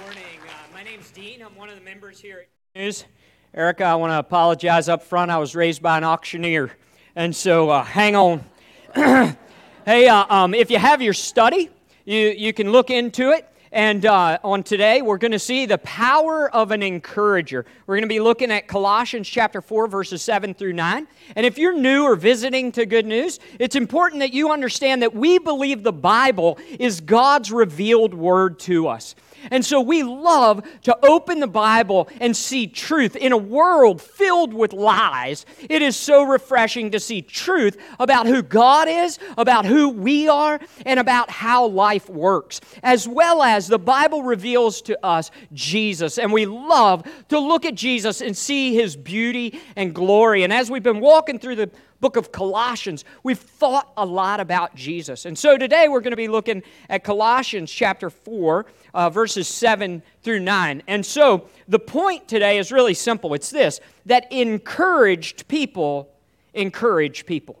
morning. Uh, my name's Dean. I'm one of the members here at News. Erica, I want to apologize up front. I was raised by an auctioneer, and so uh, hang on. hey, uh, um, if you have your study, you, you can look into it. And uh, on today, we're going to see the power of an encourager. We're going to be looking at Colossians chapter 4, verses 7 through 9. And if you're new or visiting to Good News, it's important that you understand that we believe the Bible is God's revealed word to us. And so we love to open the Bible and see truth in a world filled with lies. It is so refreshing to see truth about who God is, about who we are, and about how life works, as well as the Bible reveals to us Jesus. And we love to look at Jesus and see his beauty and glory. And as we've been walking through the book of Colossians, we've thought a lot about Jesus. And so today we're going to be looking at Colossians chapter 4, uh, verses 7 through 9. And so the point today is really simple it's this that encouraged people encourage people.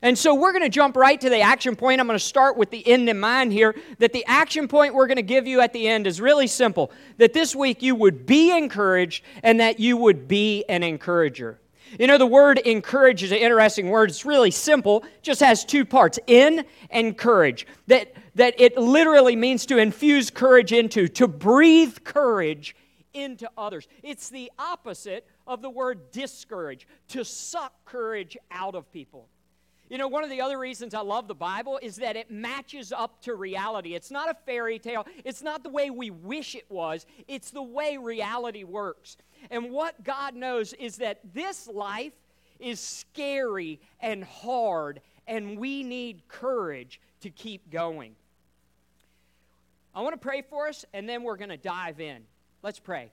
And so we're going to jump right to the action point. I'm going to start with the end in mind here. That the action point we're going to give you at the end is really simple that this week you would be encouraged and that you would be an encourager. You know, the word encourage is an interesting word. It's really simple, just has two parts in and courage. That, that it literally means to infuse courage into, to breathe courage into others. It's the opposite of the word discourage, to suck courage out of people. You know, one of the other reasons I love the Bible is that it matches up to reality. It's not a fairy tale, it's not the way we wish it was, it's the way reality works. And what God knows is that this life is scary and hard, and we need courage to keep going. I want to pray for us, and then we're going to dive in. Let's pray.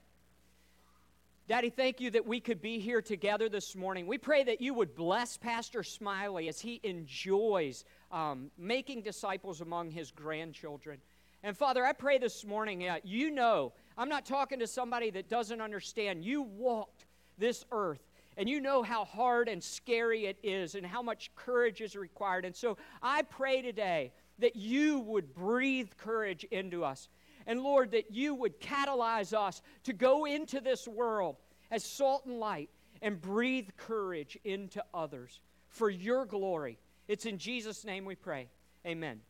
Daddy, thank you that we could be here together this morning. We pray that you would bless Pastor Smiley as he enjoys um, making disciples among his grandchildren. And Father, I pray this morning, uh, you know I'm not talking to somebody that doesn't understand. You walked this earth and you know how hard and scary it is and how much courage is required. And so I pray today that you would breathe courage into us. And Lord, that you would catalyze us to go into this world as salt and light and breathe courage into others for your glory. It's in Jesus' name we pray. Amen.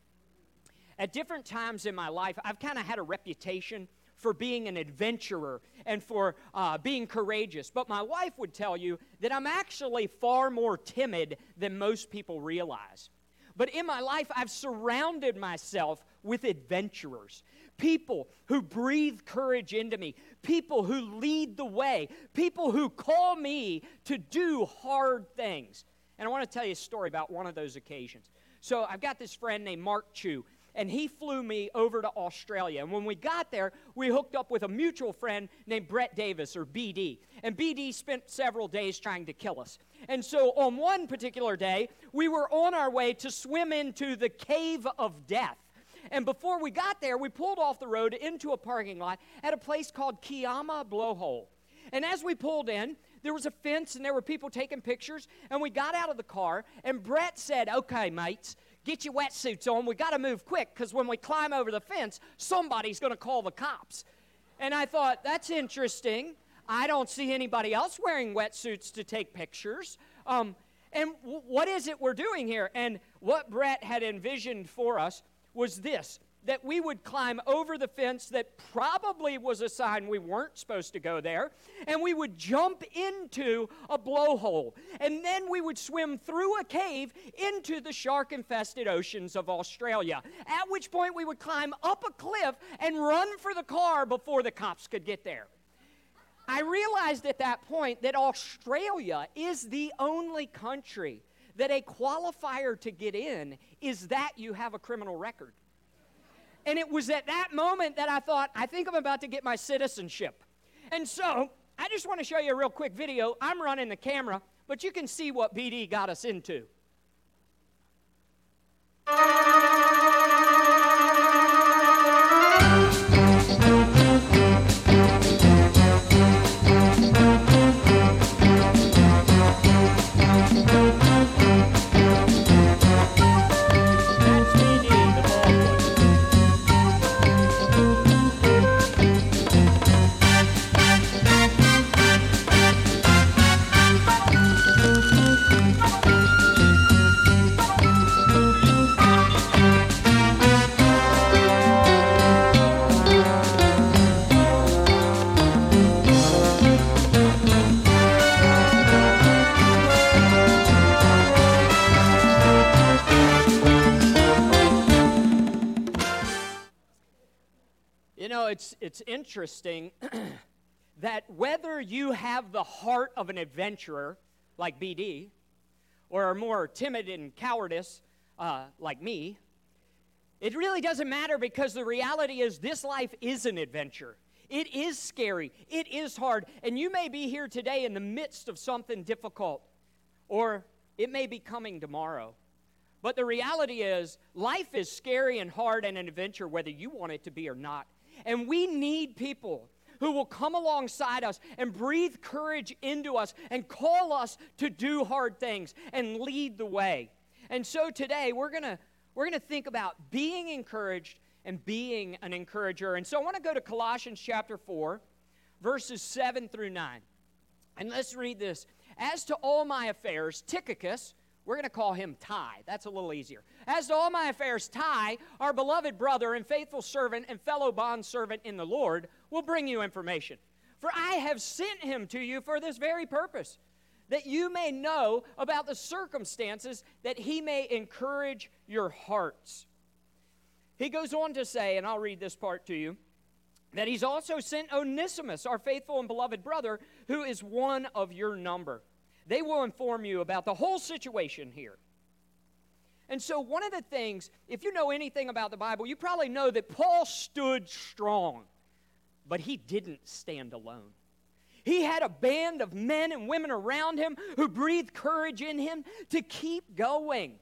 At different times in my life, I've kind of had a reputation for being an adventurer and for uh, being courageous. But my wife would tell you that I'm actually far more timid than most people realize. But in my life, I've surrounded myself with adventurers. People who breathe courage into me, people who lead the way, people who call me to do hard things. And I want to tell you a story about one of those occasions. So I've got this friend named Mark Chu, and he flew me over to Australia. And when we got there, we hooked up with a mutual friend named Brett Davis, or BD. And BD spent several days trying to kill us. And so on one particular day, we were on our way to swim into the Cave of Death. And before we got there, we pulled off the road into a parking lot at a place called Kiama Blowhole. And as we pulled in, there was a fence and there were people taking pictures. And we got out of the car, and Brett said, Okay, mates, Get your wetsuits on. We got to move quick because when we climb over the fence, somebody's going to call the cops. And I thought, that's interesting. I don't see anybody else wearing wetsuits to take pictures. Um, and w- what is it we're doing here? And what Brett had envisioned for us was this that we would climb over the fence that probably was a sign we weren't supposed to go there, and we would jump into a blowhole. And then we would swim through a cave into the shark infested oceans of Australia. At which point we would climb up a cliff and run for the car before the cops could get there. I realized at that point that Australia is the only country that a qualifier to get in is that you have a criminal record. And it was at that moment that I thought, I think I'm about to get my citizenship. And so I just want to show you a real quick video. I'm running the camera, but you can see what BD got us into. It's, interesting that whether you have the heart of an adventurer, like BD, or are more timid and cowardice, uh, like me, it really doesn't matter because the reality is this life is an adventure. It is scary. It is hard. And you may be here today in the midst of something difficult, or it may be coming tomorrow. But the reality is, life is scary and hard and an adventure, whether you want it to be or not. And we need people who will come alongside us and breathe courage into us and call us to do hard things and lead the way. And so today, we're going to we're going to think about being encouraged and being an encourager. And so I want to go to Colossians chapter 4, verses 7 through 9. And let's read this. As to all my affairs, Tychicus, we're going to call him Ty. That's a little easier. As to all my affairs, Ty, our beloved brother and faithful servant and fellow bondservant in the Lord, will bring you information. For I have sent him to you for this very purpose, that you may know about the circumstances, that he may encourage your hearts. He goes on to say, and I'll read this part to you, that he's also sent Onesimus, our faithful and beloved brother, who is one of your number. They will inform you about the whole situation here. And so, one of the things, if you know anything about the Bible, you probably know that Paul stood strong, but he didn't stand alone. He had a band of men and women around him who breathed courage in him to keep going.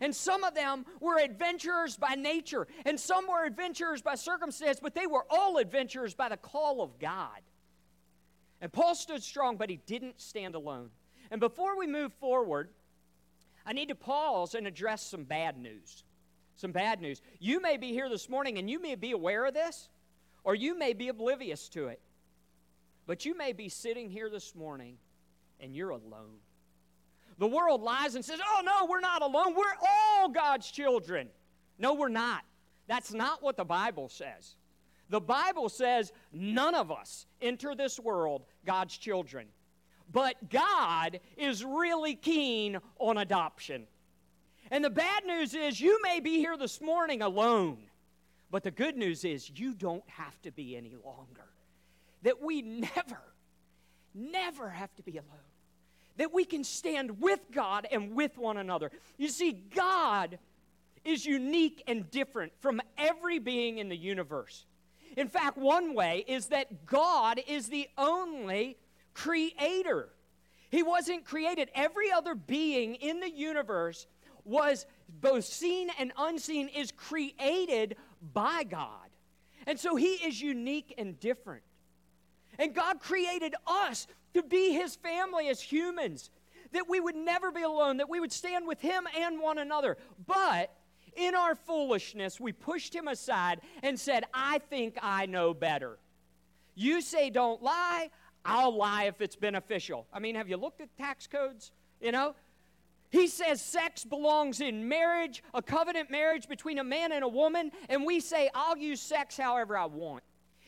And some of them were adventurers by nature, and some were adventurers by circumstance, but they were all adventurers by the call of God. And Paul stood strong, but he didn't stand alone. And before we move forward, I need to pause and address some bad news. Some bad news. You may be here this morning and you may be aware of this, or you may be oblivious to it. But you may be sitting here this morning and you're alone. The world lies and says, oh, no, we're not alone. We're all God's children. No, we're not. That's not what the Bible says. The Bible says none of us enter this world God's children. But God is really keen on adoption. And the bad news is you may be here this morning alone. But the good news is you don't have to be any longer. That we never, never have to be alone that we can stand with God and with one another. You see, God is unique and different from every being in the universe. In fact, one way is that God is the only creator. He wasn't created. Every other being in the universe was both seen and unseen, is created by God. And so he is unique and different. And God created us to be His family as humans, that we would never be alone, that we would stand with Him and one another. But in our foolishness, we pushed Him aside and said, I think I know better. You say don't lie, I'll lie if it's beneficial. I mean, have you looked at tax codes? You know? He says sex belongs in marriage, a covenant marriage between a man and a woman, and we say, I'll use sex however I want.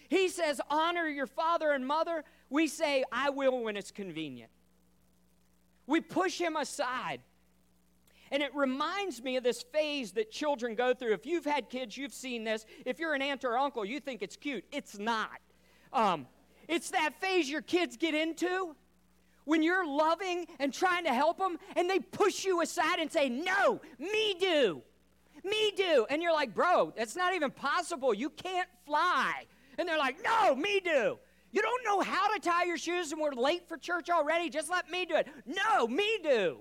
He says, honor your father and mother. We say, I will when it's convenient. We push him aside. And it reminds me of this phase that children go through. If you've had kids, you've seen this. If you're an aunt or uncle, you think it's cute. It's not. Um, it's that phase your kids get into when you're loving and trying to help them, and they push you aside and say, No, me do. Me do. And you're like, Bro, that's not even possible. You can't fly. And they're like, no, me do. You don't know how to tie your shoes and we're late for church already. Just let me do it. No, me do.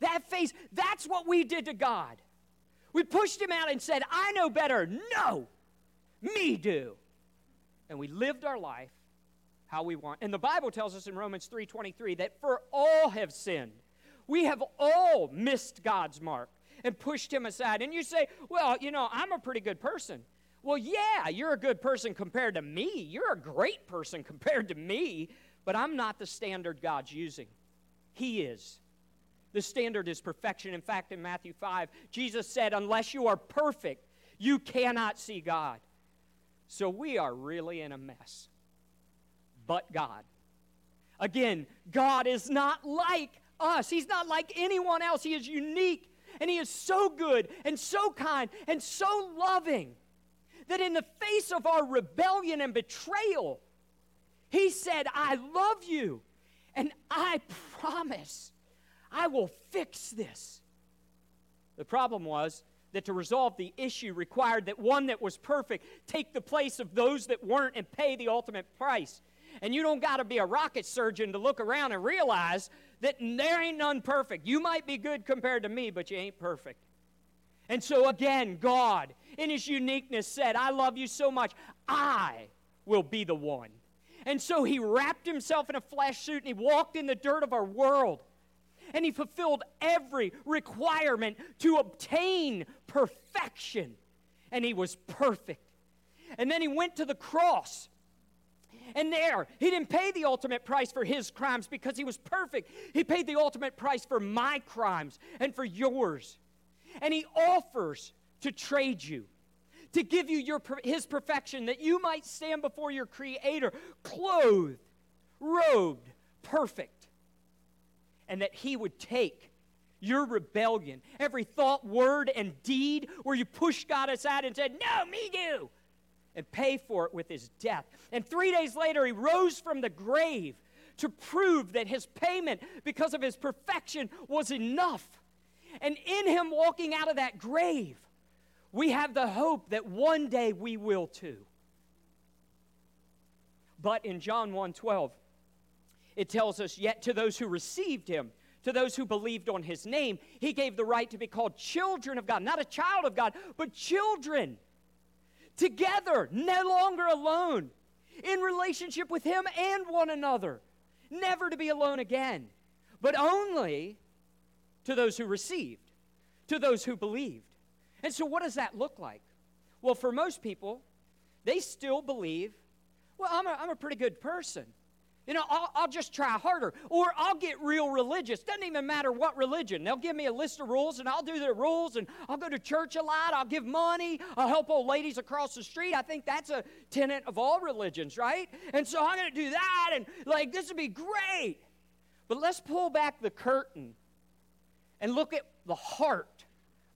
That phase, that's what we did to God. We pushed him out and said, I know better. No, me do. And we lived our life how we want. And the Bible tells us in Romans 3:23 that for all have sinned. We have all missed God's mark and pushed him aside. And you say, "Well, you know, I'm a pretty good person." Well, yeah, you're a good person compared to me. You're a great person compared to me, but I'm not the standard God's using. He is. The standard is perfection. In fact, in Matthew 5, Jesus said, Unless you are perfect, you cannot see God. So we are really in a mess. But God. Again, God is not like us, He's not like anyone else. He is unique, and He is so good, and so kind, and so loving that in the face of our rebellion and betrayal, he said, I love you, and I promise I will fix this. The problem was that to resolve the issue required that one that was perfect take the place of those that weren't and pay the ultimate price. And you don't got to be a rocket surgeon to look around and realize that there ain't none perfect. You might be good compared to me, but you ain't perfect. And so again, God, in his uniqueness, said, I love you so much, I will be the one. And so he wrapped himself in a flesh suit and he walked in the dirt of our world. And he fulfilled every requirement to obtain perfection. And he was perfect. And then he went to the cross. And there, he didn't pay the ultimate price for his crimes because he was perfect. He paid the ultimate price for my crimes and for yours. And he offers to trade you to give you your, his perfection, that you might stand before your Creator clothed, robed, perfect, and that he would take your rebellion, every thought, word, and deed where you pushed God aside and said, No, me do, and pay for it with his death. And three days later, he rose from the grave to prove that his payment, because of his perfection, was enough. And in him walking out of that grave, we have the hope that one day we will too. But in John 1:12, it tells us, Yet to those who received him, to those who believed on his name, he gave the right to be called children of God. Not a child of God, but children. Together, no longer alone, in relationship with him and one another. Never to be alone again, but only to those who received, to those who believed. And so, what does that look like? Well, for most people, they still believe, well, I'm a, I'm a pretty good person. You know, I'll, I'll, just try harder. Or I'll get real religious. Doesn't even matter what religion. They'll give me a list of rules and I'll do their rules and I'll go to church a lot. I'll give money. I'll help old ladies across the street. I think that's a tenet of all religions, right? And so I'm going to do that and like this would be great. But let's pull back the curtain and look at the heart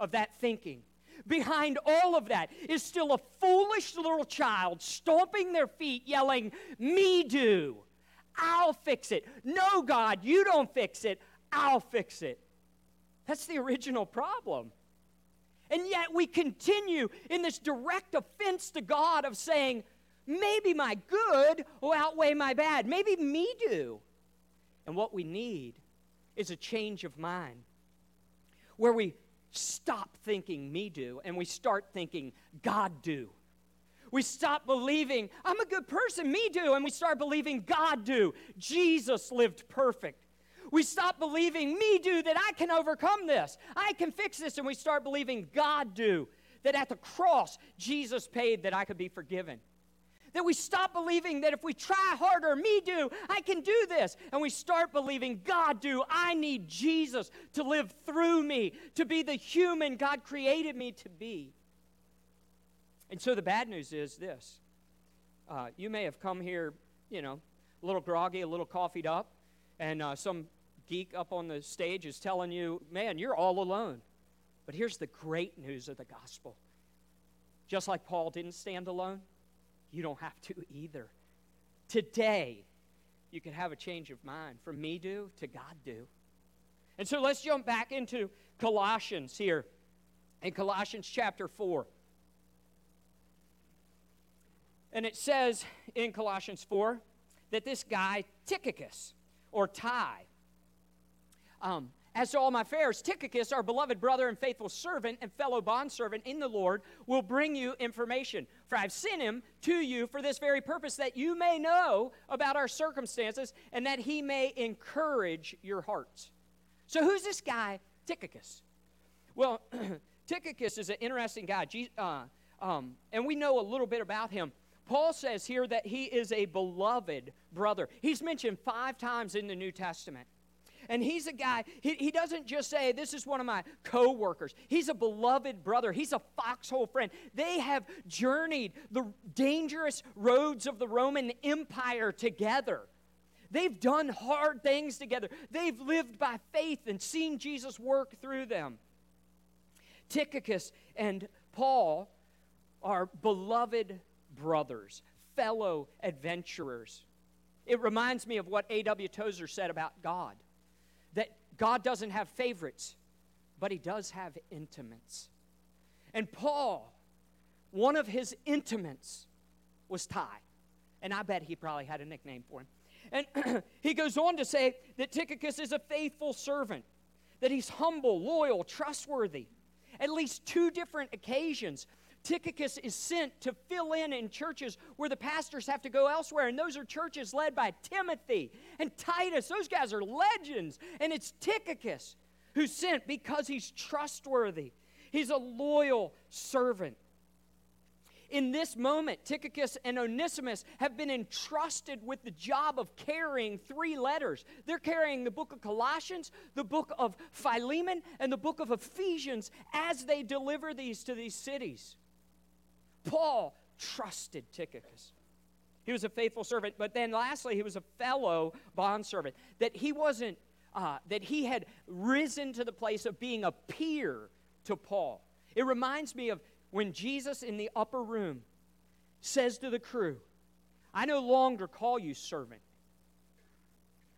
of that thinking. Behind all of that is still a foolish little child stomping their feet, yelling, Me do. I'll fix it. No, God, you don't fix it. I'll fix it. That's the original problem. And yet we continue in this direct offense to God of saying, maybe my good will outweigh my bad. Maybe me do. And what we need is a change of mind where we stop thinking me do and we start thinking God do. We stop believing I'm a good person, me do, and we start believing God do. Jesus lived perfect. We stop believing me do that I can overcome this, I can fix this, and we start believing God do that at the cross Jesus paid that I could be forgiven. That we stop believing that if we try harder, me do, I can do this. And we start believing, God do, I need Jesus to live through me, to be the human God created me to be. And so the bad news is this uh, you may have come here, you know, a little groggy, a little coffeeed up, and uh, some geek up on the stage is telling you, man, you're all alone. But here's the great news of the gospel. Just like Paul didn't stand alone, you don't have to either. Today, you can have a change of mind from me do to God do. And so let's jump back into Colossians here in Colossians chapter 4. And it says in Colossians 4 that this guy, Tychicus, or Ty, um, as to all my affairs, Tychicus, our beloved brother and faithful servant and fellow bondservant in the Lord, will bring you information. For I've sent him to you for this very purpose, that you may know about our circumstances and that he may encourage your hearts. So, who's this guy, Tychicus? Well, Tychicus is an interesting guy, uh, um, and we know a little bit about him. Paul says here that he is a beloved brother. He's mentioned five times in the New Testament. And he's a guy, he, he doesn't just say, This is one of my co workers. He's a beloved brother. He's a foxhole friend. They have journeyed the dangerous roads of the Roman Empire together. They've done hard things together. They've lived by faith and seen Jesus work through them. Tychicus and Paul are beloved brothers, fellow adventurers. It reminds me of what A.W. Tozer said about God that God doesn't have favorites, but he does have intimates. And Paul, one of his intimates was Ty. And I bet he probably had a nickname for him. And he goes on to say that Tychicus is a faithful servant, that he's humble, loyal, trustworthy. At least two different occasions, Tychicus is sent to fill in in churches where the pastors have to go elsewhere, and those are churches led by Timothy and Titus. Those guys are legends, and it's Tychicus who's sent because he's trustworthy. He's a loyal servant. In this moment, Tychicus and Onesimus have been entrusted with the job of carrying three letters. They're carrying the book of Colossians, the book of Philemon, and the book of Ephesians as they deliver these to these cities. Paul trusted Tychicus. He was a faithful servant, but then lastly, he was a fellow bondservant. That he wasn't, uh, that he had risen to the place of being a peer to Paul. It reminds me of when Jesus in the upper room says to the crew, I no longer call you servant,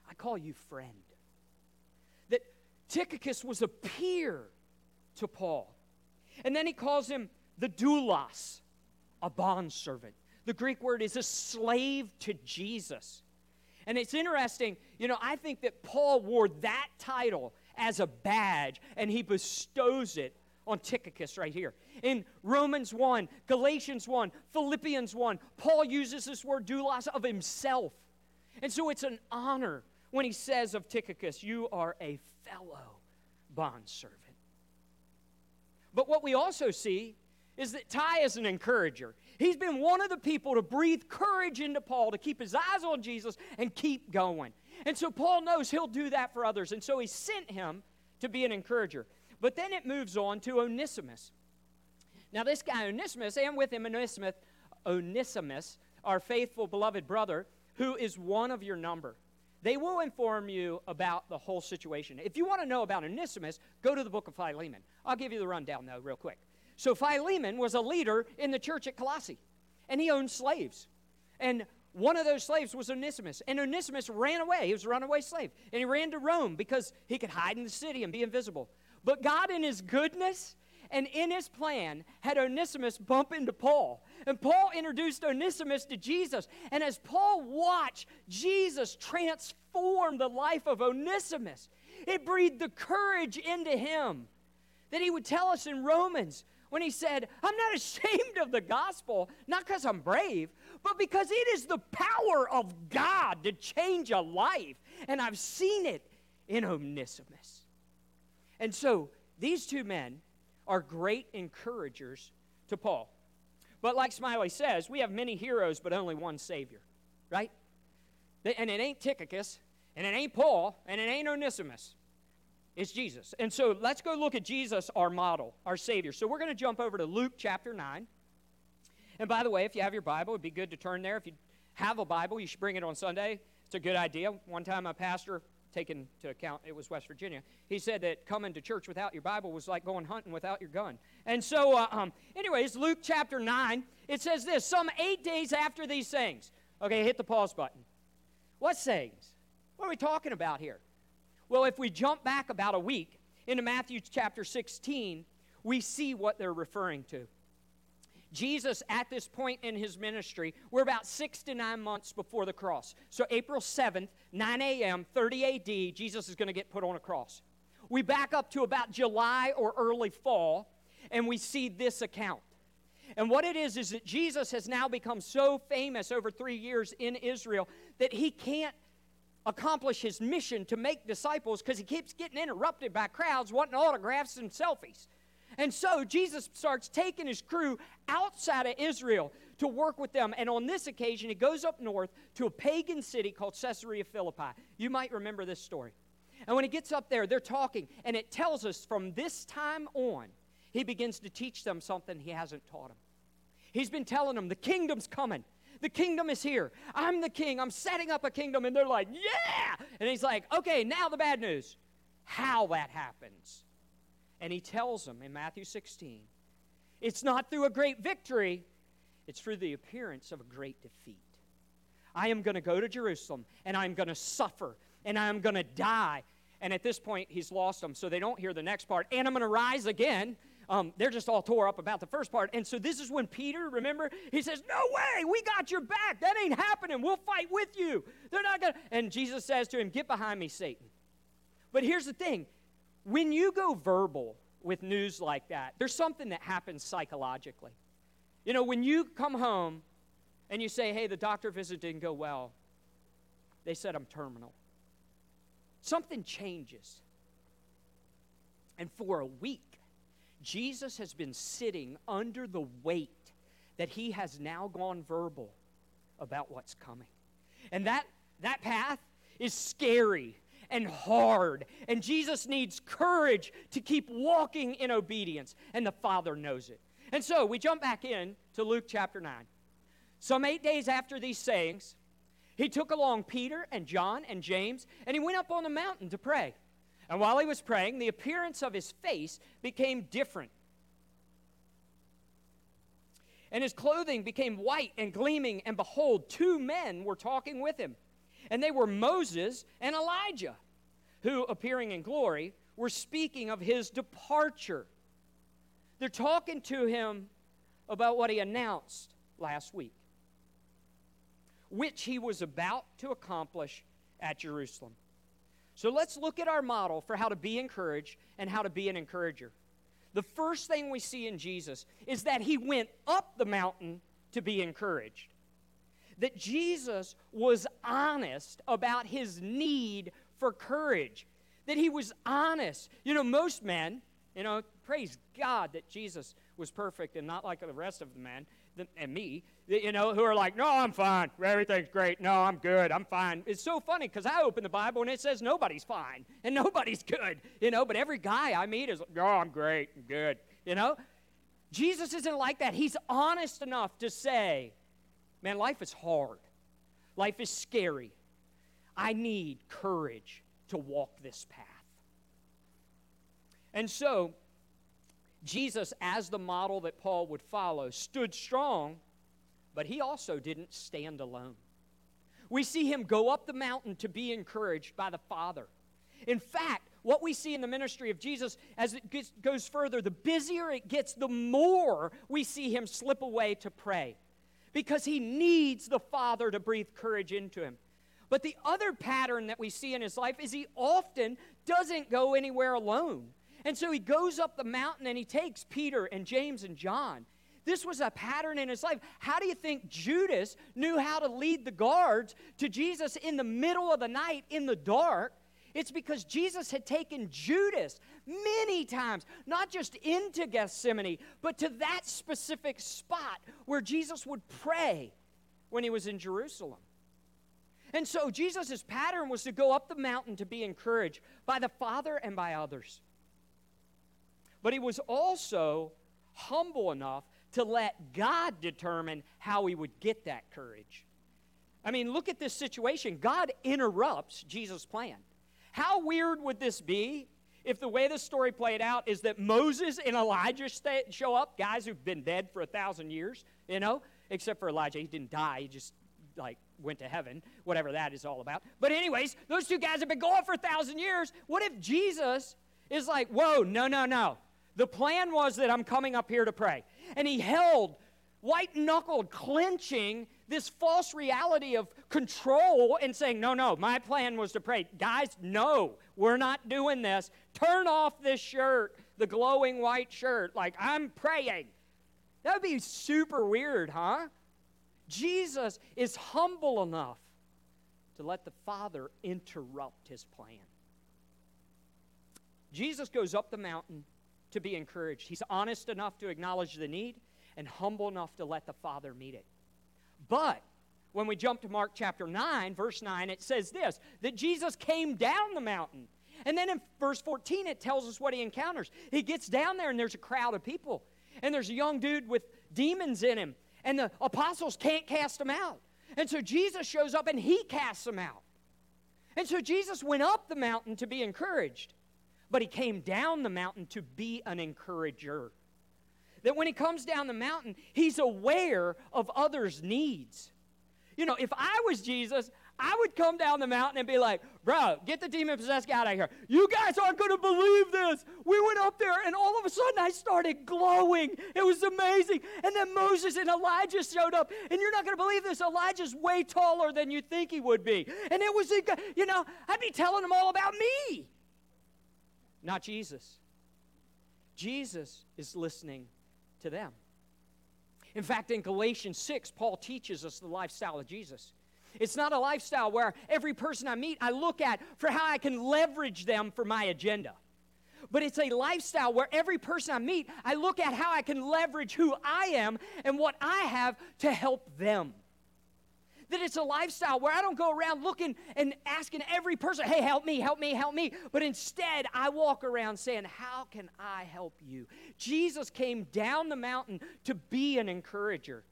I call you friend. That Tychicus was a peer to Paul. And then he calls him the doulos, a bondservant. The Greek word is a slave to Jesus. And it's interesting, you know, I think that Paul wore that title as a badge and he bestows it on Tychicus right here. In Romans 1, Galatians 1, Philippians 1, Paul uses this word doulos of himself. And so it's an honor when he says of Tychicus, You are a fellow bondservant. But what we also see is that Ty is an encourager. He's been one of the people to breathe courage into Paul to keep his eyes on Jesus and keep going. And so Paul knows he'll do that for others. And so he sent him to be an encourager. But then it moves on to Onesimus. Now, this guy, Onesimus, and with him, Onesimus, Onesimus, our faithful, beloved brother, who is one of your number. They will inform you about the whole situation. If you want to know about Onesimus, go to the book of Philemon. I'll give you the rundown, though, real quick. So, Philemon was a leader in the church at Colossae, and he owned slaves. And one of those slaves was Onesimus. And Onesimus ran away. He was a runaway slave. And he ran to Rome because he could hide in the city and be invisible. But God, in His goodness and in His plan, had Onesimus bump into Paul. And Paul introduced Onesimus to Jesus. And as Paul watched Jesus transform the life of Onesimus, it breathed the courage into him that he would tell us in Romans when he said, I'm not ashamed of the gospel, not because I'm brave, but because it is the power of God to change a life. And I've seen it in Onesimus. And so these two men are great encouragers to Paul. But like Smiley says, we have many heroes, but only one Savior, right? And it ain't Tychicus, and it ain't Paul, and it ain't Onesimus. It's Jesus. And so let's go look at Jesus, our model, our Savior. So we're going to jump over to Luke chapter 9. And by the way, if you have your Bible, it'd be good to turn there. If you have a Bible, you should bring it on Sunday. It's a good idea. One time, a pastor taken to account it was West Virginia. He said that coming to church without your Bible was like going hunting without your gun. And so, uh, um, anyways, Luke chapter 9, it says this Some eight days after these sayings. Okay, hit the pause button. What sayings? What are we talking about here? Well, if we jump back about a week into Matthew chapter 16, we see what they're referring to. Jesus, at this point in his ministry, we're about six to nine months before the cross. So, April 7th, 9 a.m., 30 AD, Jesus is going to get put on a cross. We back up to about July or early fall, and we see this account. And what it is, is that Jesus has now become so famous over three years in Israel that he can't accomplish his mission to make disciples because he keeps getting interrupted by crowds wanting autographs and selfies. And so Jesus starts taking his crew outside of Israel to work with them. And on this occasion, he goes up north to a pagan city called Caesarea Philippi. You might remember this story. And when he gets up there, they're talking, and it tells us from this time on, he begins to teach them something he hasn't taught them. He's been telling them, the kingdom's coming. The kingdom is here. I'm the king. I'm setting up a kingdom. And they're like, yeah. And he's like, okay, now the bad news. How that happens and he tells them in Matthew 16 It's not through a great victory, it's through the appearance of a great defeat. I am going to go to Jerusalem and I'm going to suffer and I'm going to die. And at this point, he's lost them, so they don't hear the next part. And I'm going to rise again. Um, they're just all tore up about the first part. And so this is when Peter, remember, he says, No way, we got your back. That ain't happening. We'll fight with you. They're not going to. And Jesus says to him, Get behind me, Satan. But here's the thing when you go verbal with news like that, there's something that happens psychologically. You know, when you come home and you say, Hey, the doctor visit didn't go well, they said I'm terminal something changes. And for a week, Jesus has been sitting under the weight that he has now gone verbal about what's coming. And that, that path is scary and hard. And Jesus needs courage to keep walking in obedience. And the Father knows it. And so we jump back in to Luke chapter 9. Some eight days after these sayings, he took along Peter and John and James, and he went up on the mountain to pray. And while he was praying, the appearance of his face became different. And his clothing became white and gleaming, and behold, two men were talking with him. And they were Moses and Elijah, who, appearing in glory, were speaking of his departure. They're talking to him about what he announced last week which he was about to accomplish at Jerusalem. So let's look at our model for how to be encouraged and how to be an encourager. The first thing we see in Jesus is that he went up the mountain to be encouraged. That Jesus was honest about his need for courage. That he was honest. You know, most men, you know, praise God that Jesus was perfect and not like the rest of the men and me, you know, who are like, no, I'm fine. Everything's great. No, I'm good. I'm fine. It's so funny because I open the Bible and it says nobody's fine and nobody's good, you know, but every guy I meet is, oh, I'm great. I'm good, you know. Jesus isn't like that. He's honest enough to say, man, life is hard. Life is scary. I need courage to walk this path. And so, Jesus, as the model that Paul would follow, stood strong, but he also didn't stand alone. We see him go up the mountain to be encouraged by the Father. In fact, what we see in the ministry of Jesus as it gets, goes further, the busier it gets, the more we see him slip away to pray because he needs the Father to breathe courage into him. But the other pattern that we see in his life is he often doesn't go anywhere alone. And so he goes up the mountain and he takes Peter and James and John. This was a pattern in his life. How do you think Judas knew how to lead the guards to Jesus in the middle of the night in the dark? It's because Jesus had taken Judas many times, not just into Gethsemane, but to that specific spot where Jesus would pray when he was in Jerusalem. And so Jesus' pattern was to go up the mountain to be encouraged by the Father and by others. But he was also humble enough to let God determine how he would get that courage. I mean, look at this situation. God interrupts Jesus' plan. How weird would this be if the way the story played out is that Moses and Elijah stay, show up, guys who've been dead for a thousand years, you know, except for Elijah. He didn't die, he just like went to heaven, whatever that is all about. But, anyways, those two guys have been gone for a thousand years. What if Jesus is like, whoa, no, no, no. The plan was that I'm coming up here to pray. And he held, white knuckled, clenching this false reality of control and saying, No, no, my plan was to pray. Guys, no, we're not doing this. Turn off this shirt, the glowing white shirt, like I'm praying. That would be super weird, huh? Jesus is humble enough to let the Father interrupt his plan. Jesus goes up the mountain to be encouraged. He's honest enough to acknowledge the need and humble enough to let the Father meet it. But when we jump to Mark chapter 9, verse 9, it says this that Jesus came down the mountain. And then in verse 14, it tells us what he encounters. He gets down there, and there's a crowd of people. And there's a young dude with demons in him. And the apostles can't cast him out. And so Jesus shows up and he casts them out. And so Jesus went up the mountain to be encouraged but he came down the mountain to be an encourager. that when he comes down the mountain, he's aware of others' needs. You know, if I was Jesus, I would come down the mountain and be like, bro, get the demon possessed guy out of here. You guys aren't going to believe this. We went up there, and all of a sudden I started glowing. It was amazing. And then Moses and Elijah showed up. And you're not going to believe this. Elijah's way taller than you think he would be. And it was, you know, I'd be telling them all about me, not Jesus. Jesus is listening to them. In fact, in Galatians 6, Paul teaches us the lifestyle of Jesus. It's not a lifestyle where every person I meet I look at for how I can leverage them for my agenda. But it's a lifestyle where every person I meet, I look at how I can leverage who I am and what I have to help them. That it's a lifestyle where I don't go around looking and asking every person, hey, help me, help me, help me. But instead, I walk around saying, how can I help you? Jesus came down the mountain to be an encourager.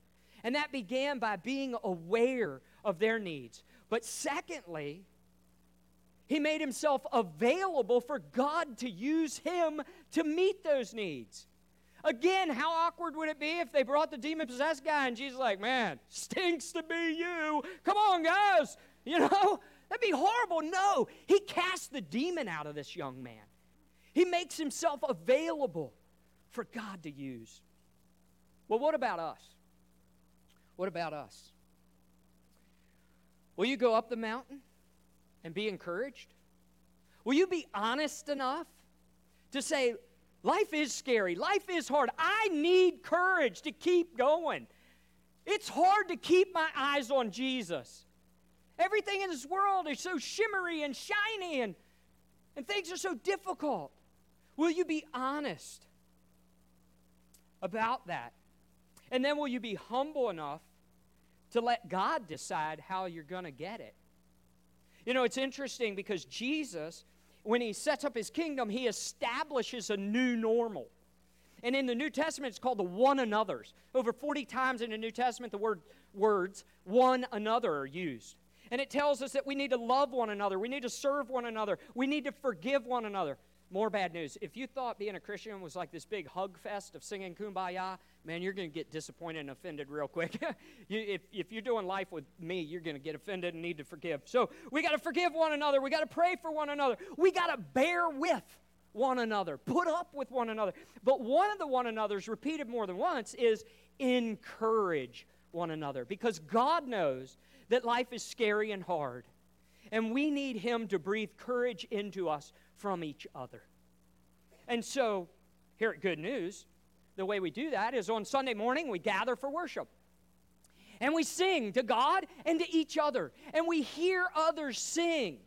And that began by being aware of their needs. But secondly, he made himself available for God to use him to meet those needs. Again, how awkward would it be if they brought the demon possessed guy and Jesus like, man, stinks to be you. Come on, guys. You know, that'd be horrible. No, he cast the demon out of this young man. He makes himself available for God to use. Well, what about us? What about us? Will you go up the mountain and be encouraged? Will you be honest enough to say, Life is scary, life is hard. I need courage to keep going. It's hard to keep my eyes on Jesus. Everything in this world is so shimmery and shiny, and, and things are so difficult. Will you be honest about that? And then will you be humble enough to let God decide how you're going to get it. You know, it's interesting because Jesus, when he sets up his kingdom, he establishes a new normal. And in the New Testament, it's called the one another's. Over 40 times in the New Testament, the word words one another are used. And it tells us that we need to love one another, we need to serve one another, we need to forgive one another. More bad news. If you thought being a Christian was like this big hug fest of singing kumbaya, man, you're going to get disappointed and offended real quick. you, if, if you're doing life with me, you're going to get offended and need to forgive. So we got to forgive one another. We got to pray for one another. We got to bear with one another, put up with one another. But one of the one another's repeated more than once is encourage one another because God knows that life is scary and hard. And we need Him to breathe courage into us from each other. And so, here at Good News, the way we do that is on Sunday morning, we gather for worship. And we sing to God and to each other. And we hear others sing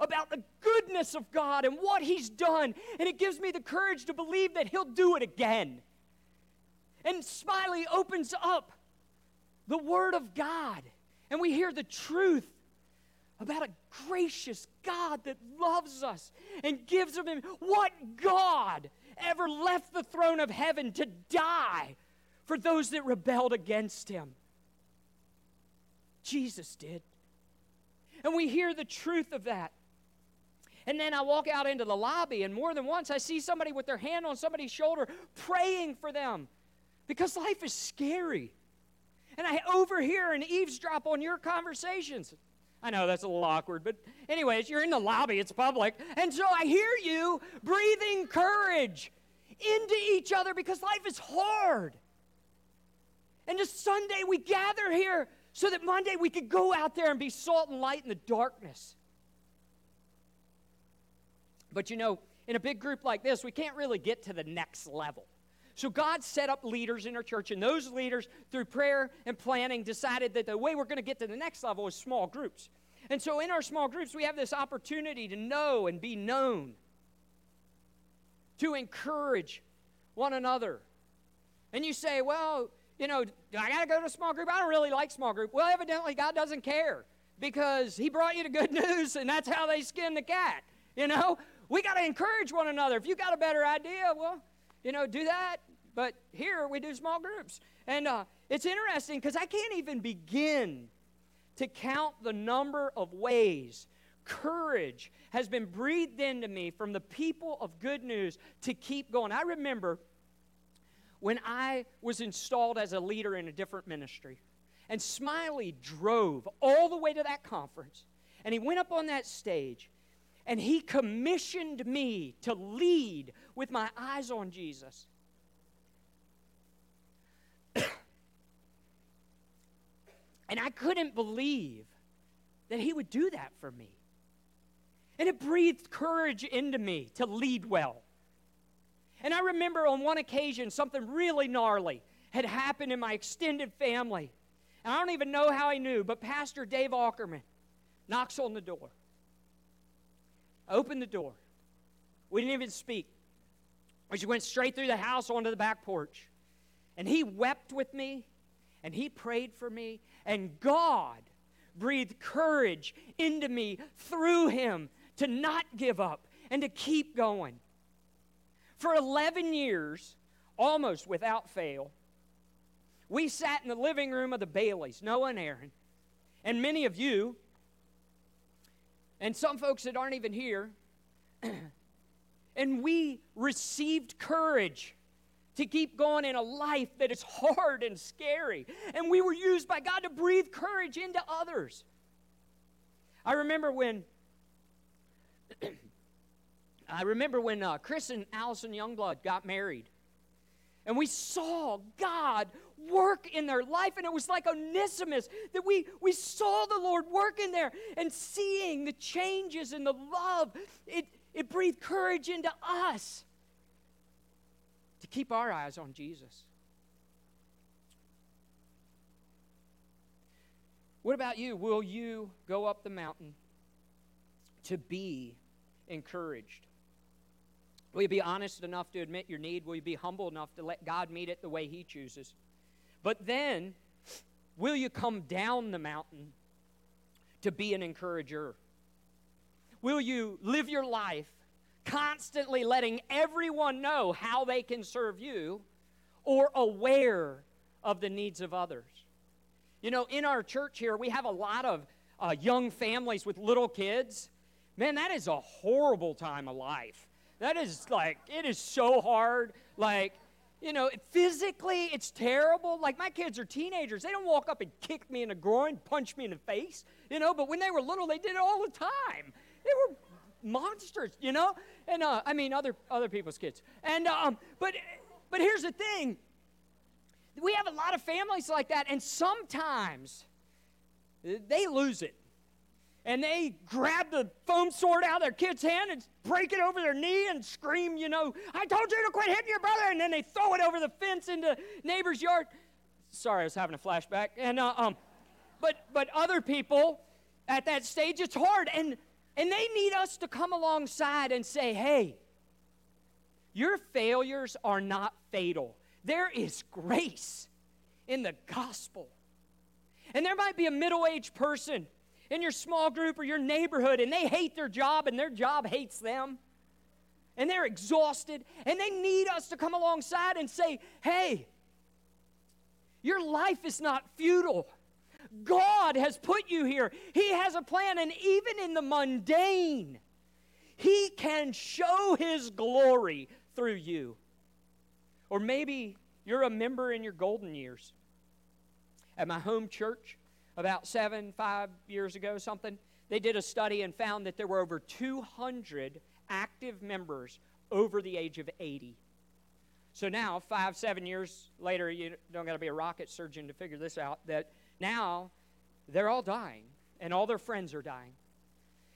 about the goodness of God and what He's done. And it gives me the courage to believe that He'll do it again. And Smiley opens up the Word of God. And we hear the truth about a gracious God that loves us and gives of Him. What God ever left the throne of heaven to die for those that rebelled against Him? Jesus did. And we hear the truth of that. And then I walk out into the lobby, and more than once I see somebody with their hand on somebody's shoulder praying for them because life is scary. And I overhear and eavesdrop on your conversations. I know that's a little awkward, but anyways, you're in the lobby, it's public. And so I hear you breathing courage into each other because life is hard. And just Sunday we gather here so that Monday we could go out there and be salt and light in the darkness. But you know, in a big group like this, we can't really get to the next level. So God set up leaders in our church, and those leaders, through prayer and planning, decided that the way we're going to get to the next level is small groups. And so in our small groups, we have this opportunity to know and be known, to encourage one another. And you say, well, you know, I got to go to a small group. I don't really like small group. Well, evidently, God doesn't care because He brought you to good news, and that's how they skin the cat. You know, we got to encourage one another. If you got a better idea, well, you know, do that. But here we do small groups. And uh, it's interesting because I can't even begin to count the number of ways courage has been breathed into me from the people of good news to keep going. I remember when I was installed as a leader in a different ministry. And Smiley drove all the way to that conference, and he went up on that stage, and he commissioned me to lead with my eyes on Jesus. and I couldn't believe that he would do that for me. And it breathed courage into me to lead well. And I remember on one occasion something really gnarly had happened in my extended family. And I don't even know how I knew, but Pastor Dave Ackerman knocks on the door. I opened the door. We didn't even speak. Just went straight through the house onto the back porch. And he wept with me, and he prayed for me, and God breathed courage into me through him to not give up and to keep going. For 11 years, almost without fail, we sat in the living room of the Baileys, Noah and Aaron, and many of you, and some folks that aren't even here, and we received courage to keep going in a life that is hard and scary. And we were used by God to breathe courage into others. I remember when I remember when uh, Chris and Allison Youngblood got married. And we saw God work in their life, and it was like Onesimus that we, we saw the Lord work in there and seeing the changes and the love. It, it breathed courage into us to keep our eyes on Jesus. What about you? Will you go up the mountain to be encouraged? Will you be honest enough to admit your need? Will you be humble enough to let God meet it the way He chooses? But then, will you come down the mountain to be an encourager? Will you live your life constantly letting everyone know how they can serve you or aware of the needs of others? You know, in our church here, we have a lot of uh, young families with little kids. Man, that is a horrible time of life. That is like, it is so hard. Like, you know, physically, it's terrible. Like, my kids are teenagers. They don't walk up and kick me in the groin, punch me in the face, you know, but when they were little, they did it all the time. They were monsters, you know? And, uh, I mean, other, other people's kids. And, um, but, but here's the thing we have a lot of families like that, and sometimes they lose it and they grab the foam sword out of their kid's hand and break it over their knee and scream, you know, I told you to quit hitting your brother, and then they throw it over the fence into neighbor's yard. Sorry, I was having a flashback. And uh, um, but but other people at that stage, it's hard, and and they need us to come alongside and say, hey, your failures are not fatal. There is grace in the gospel. And there might be a middle aged person in your small group or your neighborhood and they hate their job and their job hates them and they're exhausted and they need us to come alongside and say, hey, your life is not futile. God has put you here. He has a plan, and even in the mundane, He can show His glory through you. Or maybe you're a member in your golden years. At my home church, about seven, five years ago, something, they did a study and found that there were over 200 active members over the age of 80. So now, five, seven years later, you don't got to be a rocket surgeon to figure this out, that now they're all dying and all their friends are dying.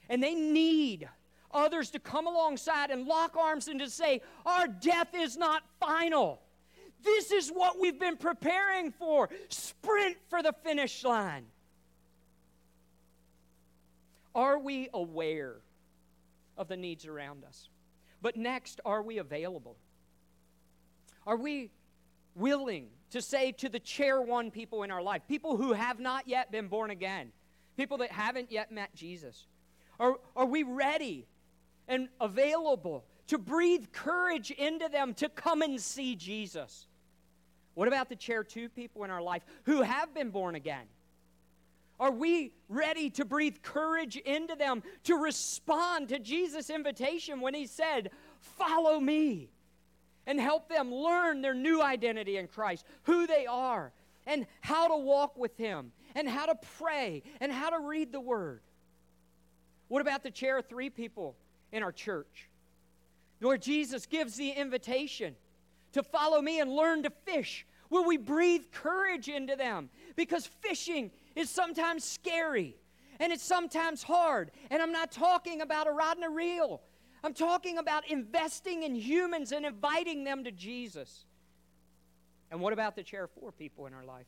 And they need others to come alongside and lock arms and to say, Our death is not final. This is what we've been preparing for. Sprint for the finish line. Are we aware of the needs around us? But next, are we available? Are we willing to say to the chair one people in our life, people who have not yet been born again, people that haven't yet met Jesus? Are, are we ready and available to breathe courage into them to come and see Jesus? What about the chair two people in our life who have been born again? Are we ready to breathe courage into them to respond to Jesus' invitation when he said, Follow me? and help them learn their new identity in Christ, who they are, and how to walk with Him, and how to pray, and how to read the Word. What about the chair three people in our church? Where Jesus gives the invitation to follow me and learn to fish. Will we breathe courage into them? Because fishing is sometimes scary and it's sometimes hard. And I'm not talking about a rod and a reel, I'm talking about investing in humans and inviting them to Jesus. And what about the chair of four people in our life?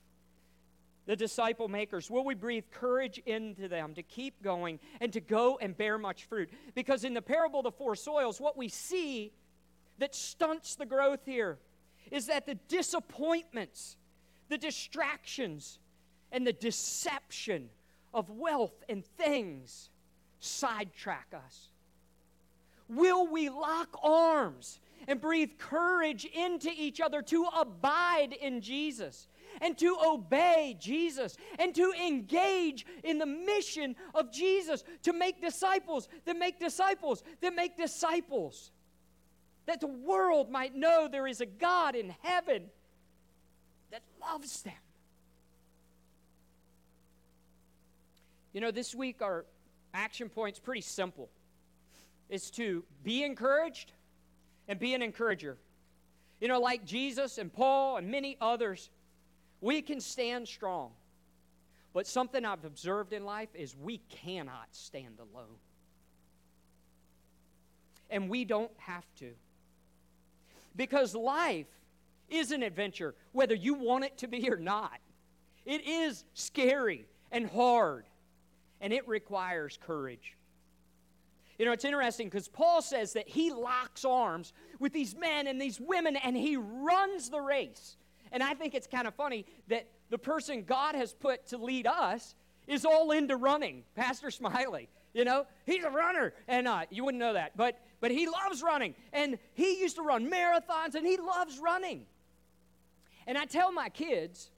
The disciple makers? Will we breathe courage into them to keep going and to go and bear much fruit? Because in the parable of the four soils, what we see that stunts the growth here is that the disappointments, the distractions, and the deception of wealth and things sidetrack us. Will we lock arms and breathe courage into each other to abide in Jesus? And to obey Jesus and to engage in the mission of Jesus to make disciples that make disciples that make disciples. That the world might know there is a God in heaven that loves them. You know, this week our action point's pretty simple. It's to be encouraged and be an encourager. You know, like Jesus and Paul and many others, we can stand strong. But something I've observed in life is we cannot stand alone. And we don't have to. Because life is an adventure, whether you want it to be or not. It is scary and hard, and it requires courage. You know, it's interesting because Paul says that he locks arms with these men and these women and he runs the race. And I think it's kind of funny that the person God has put to lead us is all into running. Pastor Smiley, you know, he's a runner, and uh, you wouldn't know that, but but he loves running, and he used to run marathons, and he loves running. And I tell my kids,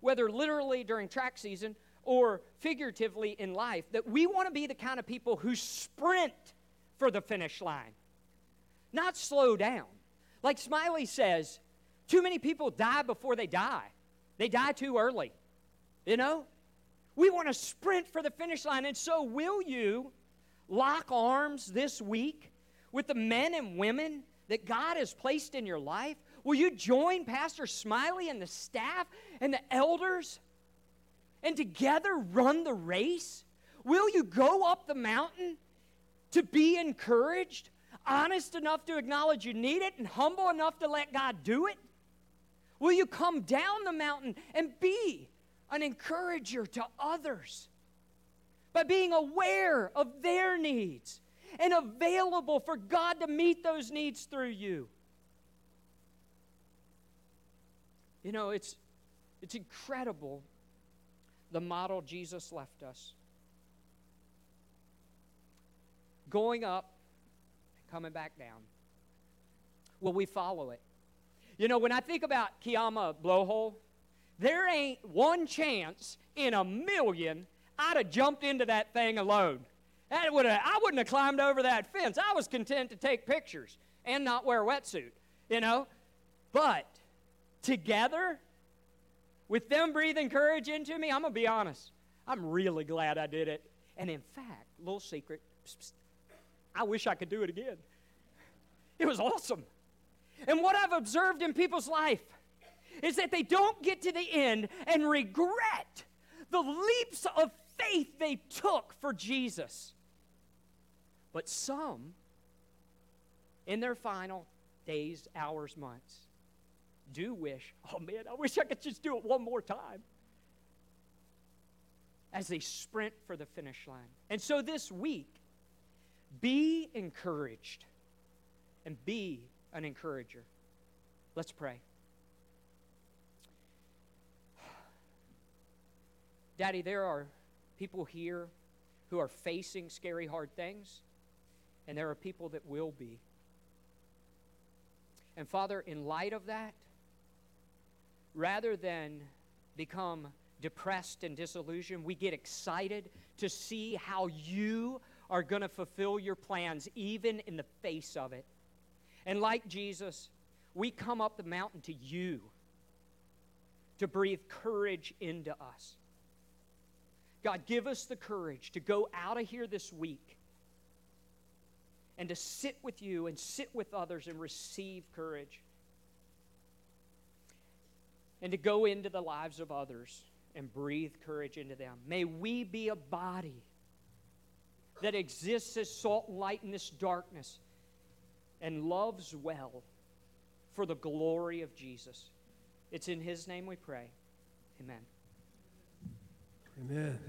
whether literally during track season or figuratively in life, that we want to be the kind of people who sprint for the finish line, not slow down. Like Smiley says, too many people die before they die. They die too early. You know? We want to sprint for the finish line. And so, will you lock arms this week with the men and women that God has placed in your life? Will you join Pastor Smiley and the staff and the elders and together run the race? Will you go up the mountain to be encouraged, honest enough to acknowledge you need it, and humble enough to let God do it? Will you come down the mountain and be an encourager to others by being aware of their needs and available for God to meet those needs through you? You know, it's, it's incredible the model Jesus left us. Going up, coming back down. Will we follow it? You know, when I think about Kiama blowhole, there ain't one chance in a million I'd have jumped into that thing alone. That would I wouldn't have climbed over that fence. I was content to take pictures and not wear a wetsuit, you know. But together, with them breathing courage into me, I'm gonna be honest. I'm really glad I did it. And in fact, little secret, I wish I could do it again. It was awesome. And what I've observed in people's life is that they don't get to the end and regret the leaps of faith they took for Jesus. But some, in their final days, hours, months, do wish, oh man, I wish I could just do it one more time. As they sprint for the finish line. And so this week, be encouraged and be an encourager. Let's pray. Daddy, there are people here who are facing scary, hard things, and there are people that will be. And Father, in light of that, rather than become depressed and disillusioned, we get excited to see how you are going to fulfill your plans, even in the face of it. And like Jesus, we come up the mountain to you to breathe courage into us. God, give us the courage to go out of here this week and to sit with you and sit with others and receive courage. And to go into the lives of others and breathe courage into them. May we be a body that exists as salt and light in this darkness and loves well for the glory of Jesus. It's in His name we pray. Amen. Amen.